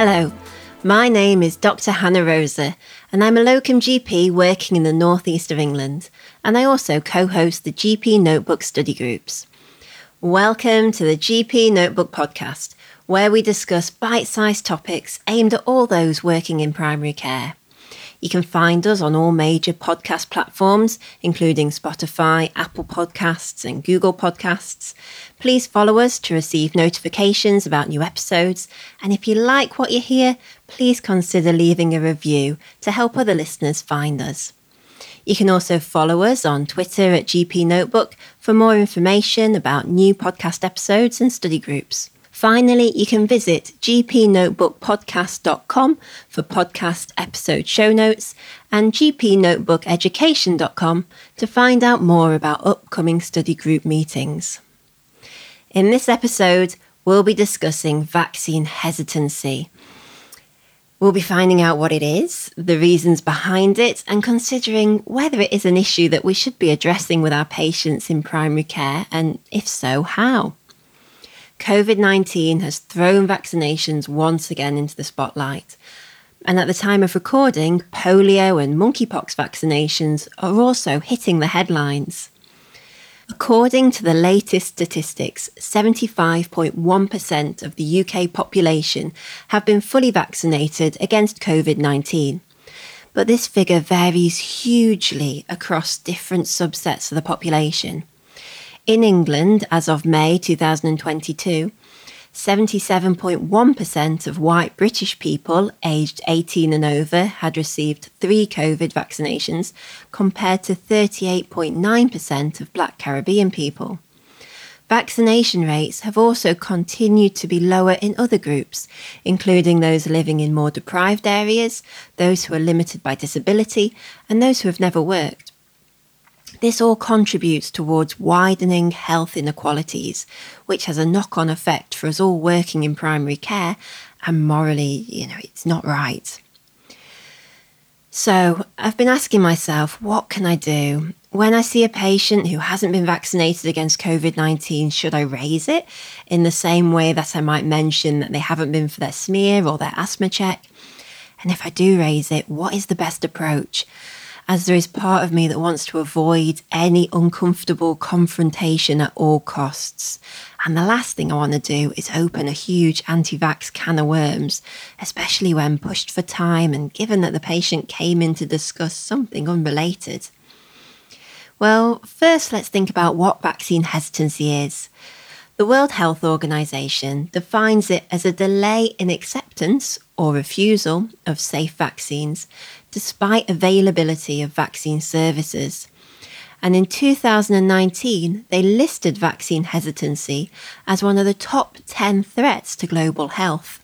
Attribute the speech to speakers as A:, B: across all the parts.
A: Hello, my name is Dr. Hannah Rosa, and I'm a locum GP working in the northeast of England, and I also co host the GP Notebook study groups. Welcome to the GP Notebook podcast, where we discuss bite sized topics aimed at all those working in primary care. You can find us on all major podcast platforms, including Spotify, Apple Podcasts, and Google Podcasts. Please follow us to receive notifications about new episodes. And if you like what you hear, please consider leaving a review to help other listeners find us. You can also follow us on Twitter at GP Notebook for more information about new podcast episodes and study groups. Finally, you can visit gpnotebookpodcast.com for podcast episode show notes and gpnotebookeducation.com to find out more about upcoming study group meetings. In this episode, we'll be discussing vaccine hesitancy. We'll be finding out what it is, the reasons behind it, and considering whether it is an issue that we should be addressing with our patients in primary care, and if so, how. COVID 19 has thrown vaccinations once again into the spotlight. And at the time of recording, polio and monkeypox vaccinations are also hitting the headlines. According to the latest statistics, 75.1% of the UK population have been fully vaccinated against COVID 19. But this figure varies hugely across different subsets of the population. In England, as of May 2022, 77.1% of white British people aged 18 and over had received three COVID vaccinations, compared to 38.9% of black Caribbean people. Vaccination rates have also continued to be lower in other groups, including those living in more deprived areas, those who are limited by disability, and those who have never worked. This all contributes towards widening health inequalities, which has a knock on effect for us all working in primary care, and morally, you know, it's not right. So, I've been asking myself, what can I do? When I see a patient who hasn't been vaccinated against COVID 19, should I raise it in the same way that I might mention that they haven't been for their smear or their asthma check? And if I do raise it, what is the best approach? As there is part of me that wants to avoid any uncomfortable confrontation at all costs. And the last thing I want to do is open a huge anti vax can of worms, especially when pushed for time and given that the patient came in to discuss something unrelated. Well, first let's think about what vaccine hesitancy is. The World Health Organization defines it as a delay in acceptance or refusal of safe vaccines despite availability of vaccine services. And in 2019, they listed vaccine hesitancy as one of the top 10 threats to global health.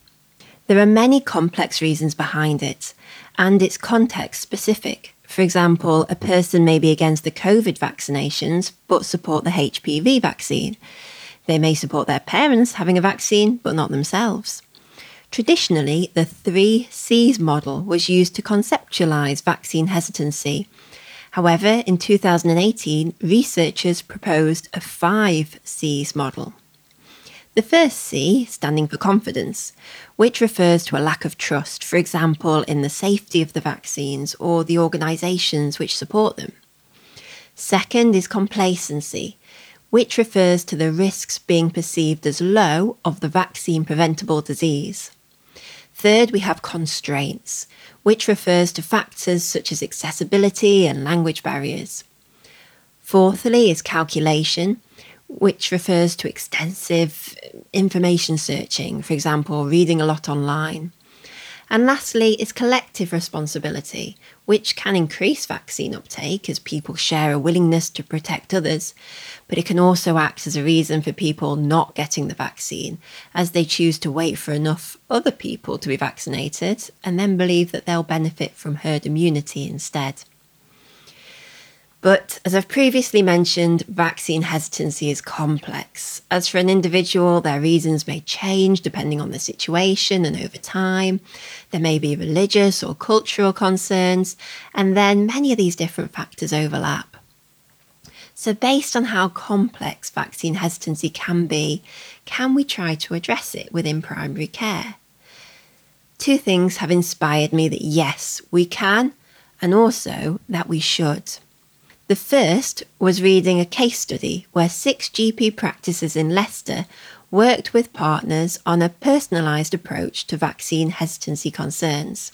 A: There are many complex reasons behind it, and it's context specific. For example, a person may be against the COVID vaccinations but support the HPV vaccine. They may support their parents having a vaccine but not themselves. Traditionally, the three C's model was used to conceptualize vaccine hesitancy. However, in 2018, researchers proposed a five C's model. The first C, standing for confidence, which refers to a lack of trust, for example, in the safety of the vaccines or the organisations which support them. Second is complacency, which refers to the risks being perceived as low of the vaccine preventable disease. Third, we have constraints, which refers to factors such as accessibility and language barriers. Fourthly, is calculation, which refers to extensive information searching, for example, reading a lot online. And lastly, is collective responsibility, which can increase vaccine uptake as people share a willingness to protect others, but it can also act as a reason for people not getting the vaccine, as they choose to wait for enough other people to be vaccinated and then believe that they'll benefit from herd immunity instead. But as I've previously mentioned, vaccine hesitancy is complex. As for an individual, their reasons may change depending on the situation and over time. There may be religious or cultural concerns, and then many of these different factors overlap. So, based on how complex vaccine hesitancy can be, can we try to address it within primary care? two things have inspired me that yes, we can, and also that we should. The first was reading a case study where six GP practices in Leicester worked with partners on a personalised approach to vaccine hesitancy concerns.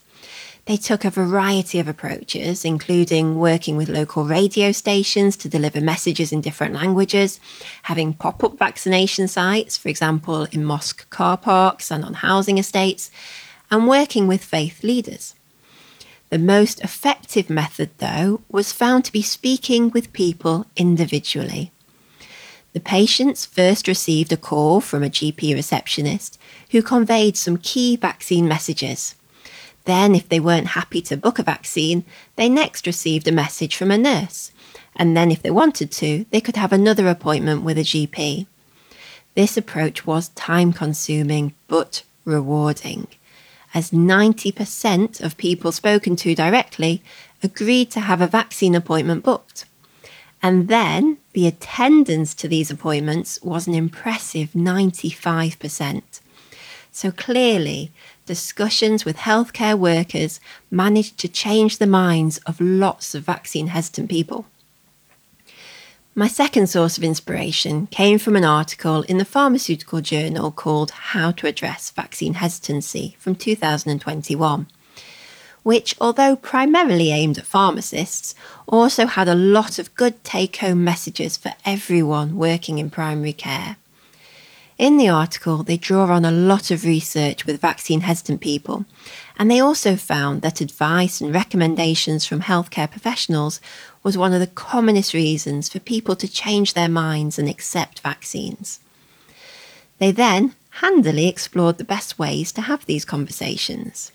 A: They took a variety of approaches, including working with local radio stations to deliver messages in different languages, having pop up vaccination sites, for example, in mosque car parks and on housing estates, and working with faith leaders. The most effective method, though, was found to be speaking with people individually. The patients first received a call from a GP receptionist who conveyed some key vaccine messages. Then, if they weren't happy to book a vaccine, they next received a message from a nurse. And then, if they wanted to, they could have another appointment with a GP. This approach was time consuming but rewarding, as 90% of people spoken to directly agreed to have a vaccine appointment booked. And then the attendance to these appointments was an impressive 95%. So clearly, discussions with healthcare workers managed to change the minds of lots of vaccine hesitant people. My second source of inspiration came from an article in the pharmaceutical journal called How to Address Vaccine Hesitancy from 2021 which, although primarily aimed at pharmacists, also had a lot of good take home messages for everyone working in primary care. In the article, they draw on a lot of research with vaccine hesitant people, and they also found that advice and recommendations from healthcare professionals was one of the commonest reasons for people to change their minds and accept vaccines. They then handily explored the best ways to have these conversations.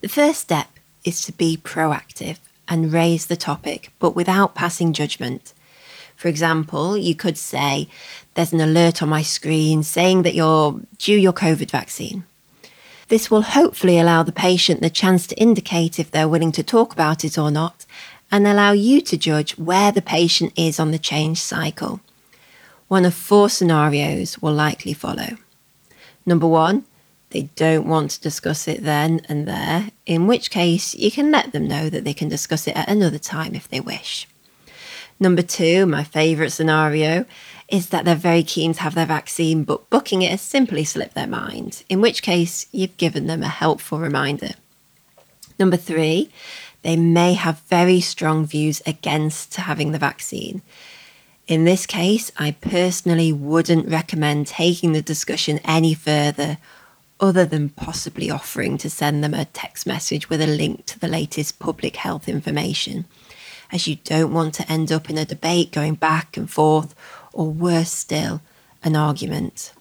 A: The first step is to be proactive and raise the topic, but without passing judgment. For example, you could say, There's an alert on my screen saying that you're due your COVID vaccine. This will hopefully allow the patient the chance to indicate if they're willing to talk about it or not, and allow you to judge where the patient is on the change cycle. One of four scenarios will likely follow. Number one, they don't want to discuss it then and there, in which case you can let them know that they can discuss it at another time if they wish. Number two, my favourite scenario, is that they're very keen to have their vaccine, but booking it has simply slipped their mind, in which case you've given them a helpful reminder. Number three, they may have very strong views against having the vaccine. In this case, I personally wouldn't recommend taking the discussion any further other than possibly offering to send them a text message with a link to the latest public health information, as you don't want to end up in a debate going back and forth, or worse still, an argument.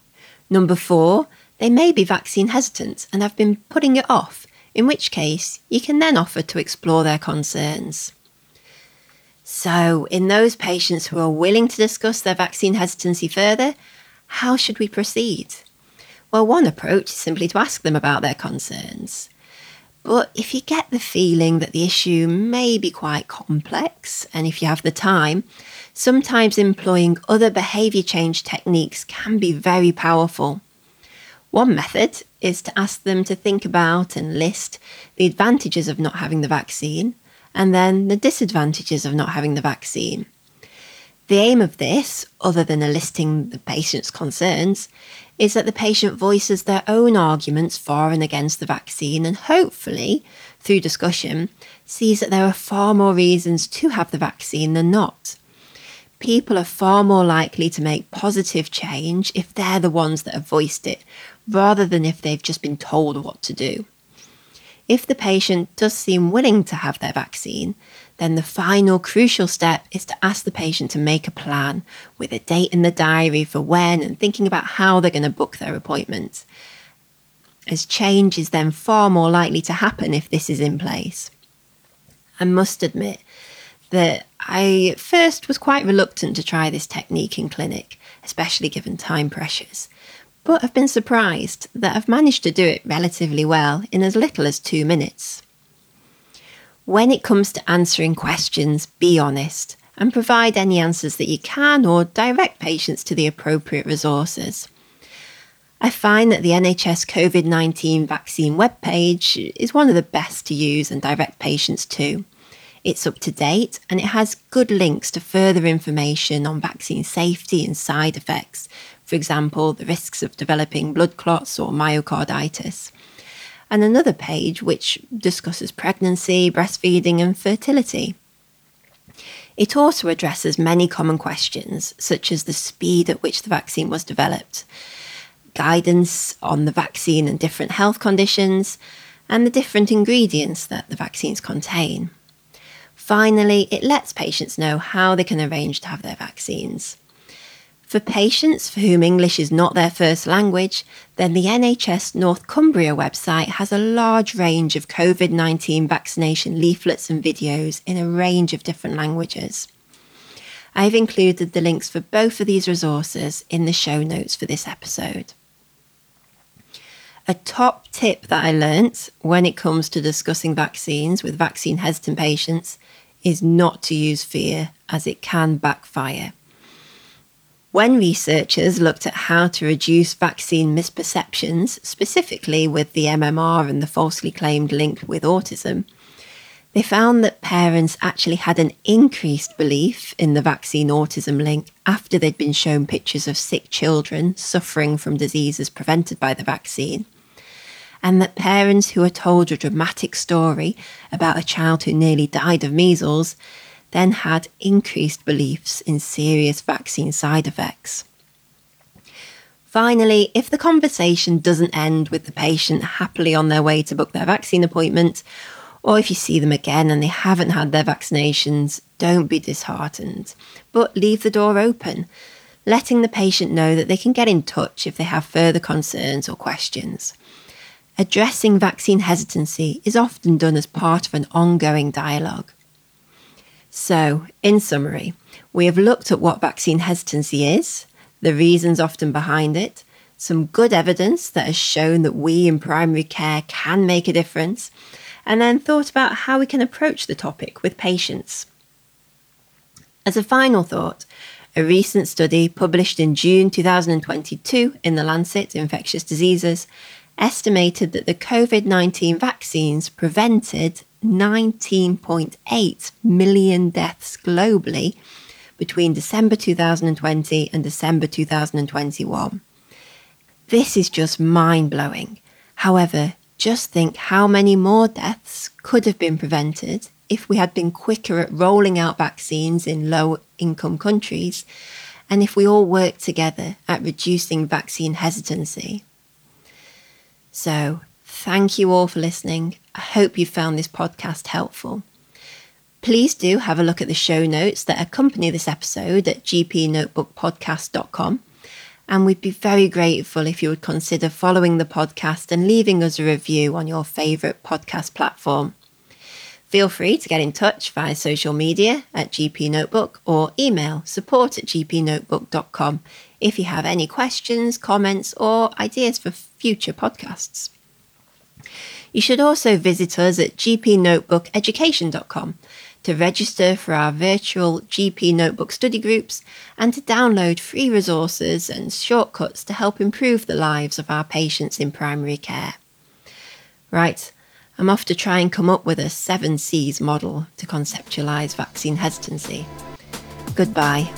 A: Number four, they may be vaccine hesitant and have been putting it off, in which case you can then offer to explore their concerns. So, in those patients who are willing to discuss their vaccine hesitancy further, how should we proceed? Well, one approach is simply to ask them about their concerns. But if you get the feeling that the issue may be quite complex, and if you have the time, sometimes employing other behaviour change techniques can be very powerful. One method is to ask them to think about and list the advantages of not having the vaccine and then the disadvantages of not having the vaccine. The aim of this, other than eliciting the patient's concerns, is that the patient voices their own arguments for and against the vaccine and hopefully, through discussion, sees that there are far more reasons to have the vaccine than not. People are far more likely to make positive change if they're the ones that have voiced it, rather than if they've just been told what to do. If the patient does seem willing to have their vaccine, then the final crucial step is to ask the patient to make a plan with a date in the diary for when and thinking about how they're going to book their appointment. As change is then far more likely to happen if this is in place. I must admit that I first was quite reluctant to try this technique in clinic, especially given time pressures, but I've been surprised that I've managed to do it relatively well in as little as two minutes. When it comes to answering questions, be honest and provide any answers that you can or direct patients to the appropriate resources. I find that the NHS COVID 19 vaccine webpage is one of the best to use and direct patients to. It's up to date and it has good links to further information on vaccine safety and side effects, for example, the risks of developing blood clots or myocarditis. And another page which discusses pregnancy, breastfeeding, and fertility. It also addresses many common questions, such as the speed at which the vaccine was developed guidance on the vaccine and different health conditions, and the different ingredients that the vaccines contain. Finally, it lets patients know how they can arrange to have their vaccines. For patients for whom English is not their first language, then the NHS North Cumbria website has a large range of COVID 19 vaccination leaflets and videos in a range of different languages. I've included the links for both of these resources in the show notes for this episode. A top tip that I learnt when it comes to discussing vaccines with vaccine hesitant patients is not to use fear, as it can backfire. When researchers looked at how to reduce vaccine misperceptions, specifically with the MMR and the falsely claimed link with autism, they found that parents actually had an increased belief in the vaccine autism link after they'd been shown pictures of sick children suffering from diseases prevented by the vaccine and that parents who are told a dramatic story about a child who nearly died of measles then had increased beliefs in serious vaccine side effects. Finally, if the conversation doesn't end with the patient happily on their way to book their vaccine appointment, or if you see them again and they haven't had their vaccinations, don't be disheartened, but leave the door open, letting the patient know that they can get in touch if they have further concerns or questions addressing vaccine hesitancy is often done as part of an ongoing dialogue. So, in summary, we have looked at what vaccine hesitancy is, the reasons often behind it, some good evidence that has shown that we in primary care can make a difference, and then thought about how we can approach the topic with patients. As a final thought, a recent study published in June 2022 in The Lancet Infectious Diseases estimated that the COVID 19 vaccines prevented 19.8 million deaths globally between December 2020 and December 2021. This is just mind blowing. However, just think how many more deaths could have been prevented if we had been quicker at rolling out vaccines in low income countries and if we all worked together at reducing vaccine hesitancy. So, thank you all for listening. I hope you found this podcast helpful. Please do have a look at the show notes that accompany this episode at gpnotebookpodcast.com. And we'd be very grateful if you would consider following the podcast and leaving us a review on your favourite podcast platform. Feel free to get in touch via social media at GP Notebook or email support at gpnotebook.com if you have any questions, comments, or ideas for future podcasts. You should also visit us at gpnotebookeducation.com to register for our virtual GP Notebook study groups and to download free resources and shortcuts to help improve the lives of our patients in primary care. Right, I'm off to try and come up with a 7 C's model to conceptualise vaccine hesitancy. Goodbye.